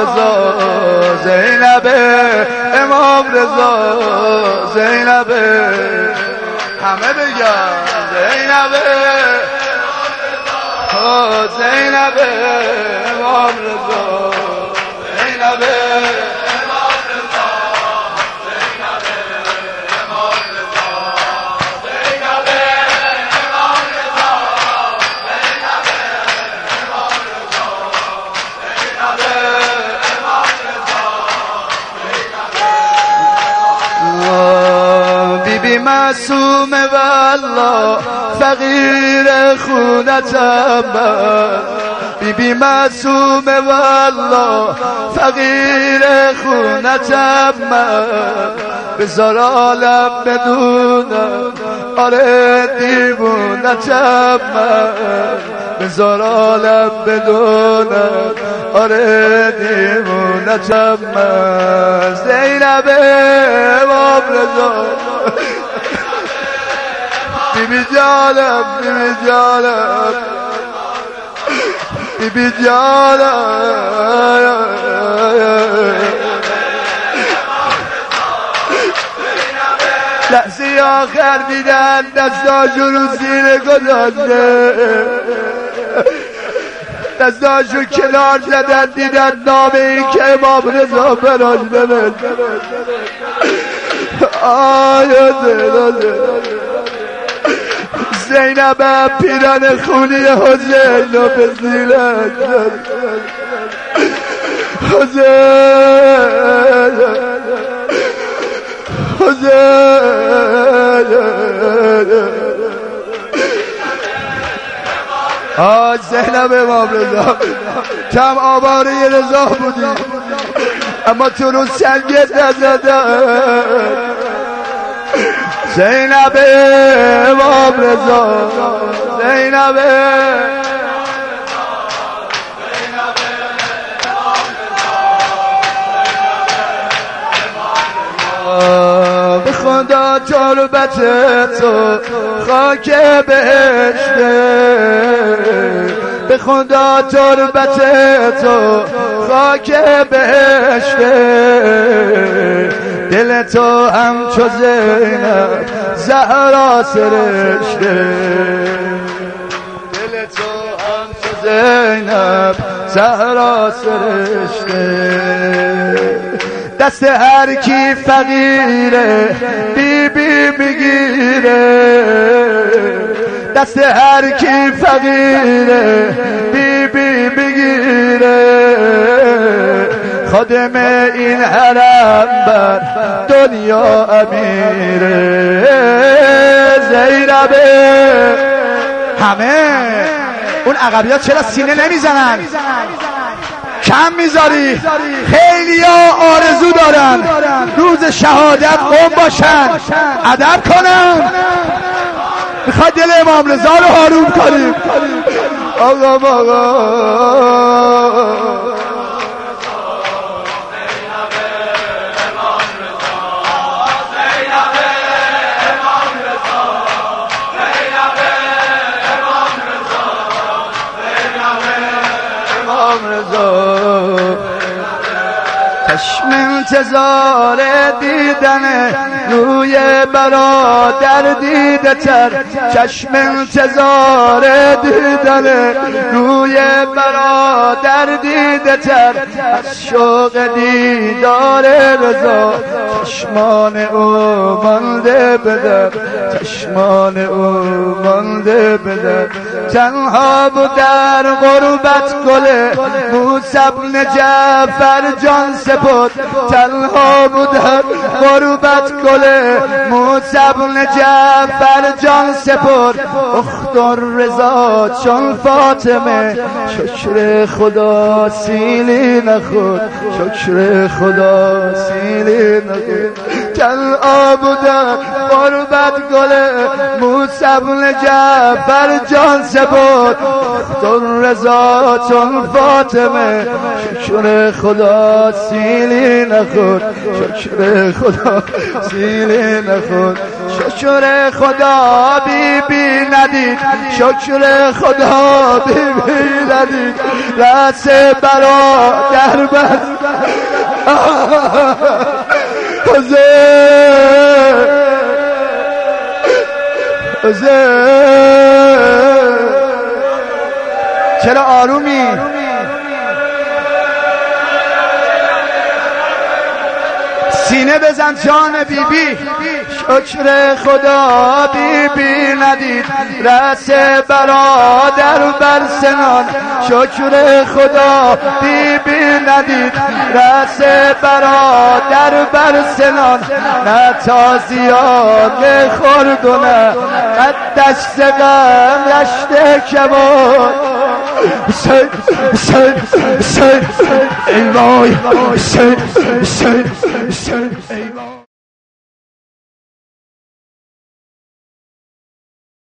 رضا زینب امام رضا زینب. همه بگن زینب زینب امام رضا. بی معصوم والله فقیر خونتم بی بی معصوم والله فقیر خونتم بذار عالم بدونم آره دیوونتم بذار عالم بدونم آره دیوونتم زینب امام رضا جانم بیبی جانم لحظه آخر دیدن دستاشو رو زیر گذاشته دستاشو کنار زدن دیدن نام این که امام رضا براش نوشت آیا زینب پیران خونی حسین و به زیلک حسین حسین آج زینب امام رضا کم آواره رضا بودی. اما تو رو سنگت نزده زینب امام رضا زینب به خدا تربت تو خاک بهشته به خدا تربت تو خاک بهشته دل تو هم چو زینب زهرا سرشته. دل تو هم چو زینب زهرا سرشته. دست هر کی فقیره بی بی می‌گیره دست هر کی فقیره بی بی می‌گیره خادم این حرم بر دنیا امیره زینبه همه اون عقبیات چرا سینه نمی‌زنن؟ کم می‌ذاری. خیلی ها آرزو دارن روز شهادت قوم باشن. ادب کنن. می‌خواد دل امام رضا رو حروم کنیم. آقا آقا. چشم انتظار دیدن روی برادر دیده تر چشم انتظار دیدن روی برادر دیده تر از شوق دیدار رضا چشمان او مانده بدر. چشمان او مانده بدر تنها بود در غربت گل. موسی بن جعفر جان سپد تنها بود در غربت گل. موسی بن جعفر جان سپد اختر رضا چون فاطمه. شکر خدا سیلی نخود شکر خدا سیلی نخود تنها بودم قربت گل موسم جعفر جان سبود تون رضا چون فاطمه شکر خدا سیلی نخود شکر خدا سیلی نخود شکر خدا بی بی ندید. شکر خدا بی بی ندید. رس برا در بست چرا آرومی؟ سینه بزن جان بیبی. بی. شکر خدا بی بی ندید. رس برادر بر سنان شکر خدا بی بی ندید رس برادر بر سنان نه تا زیاد خورد و نه دست غم رشته کباد حسین حسین حسین ای وای حسین حسین حسین ای وای.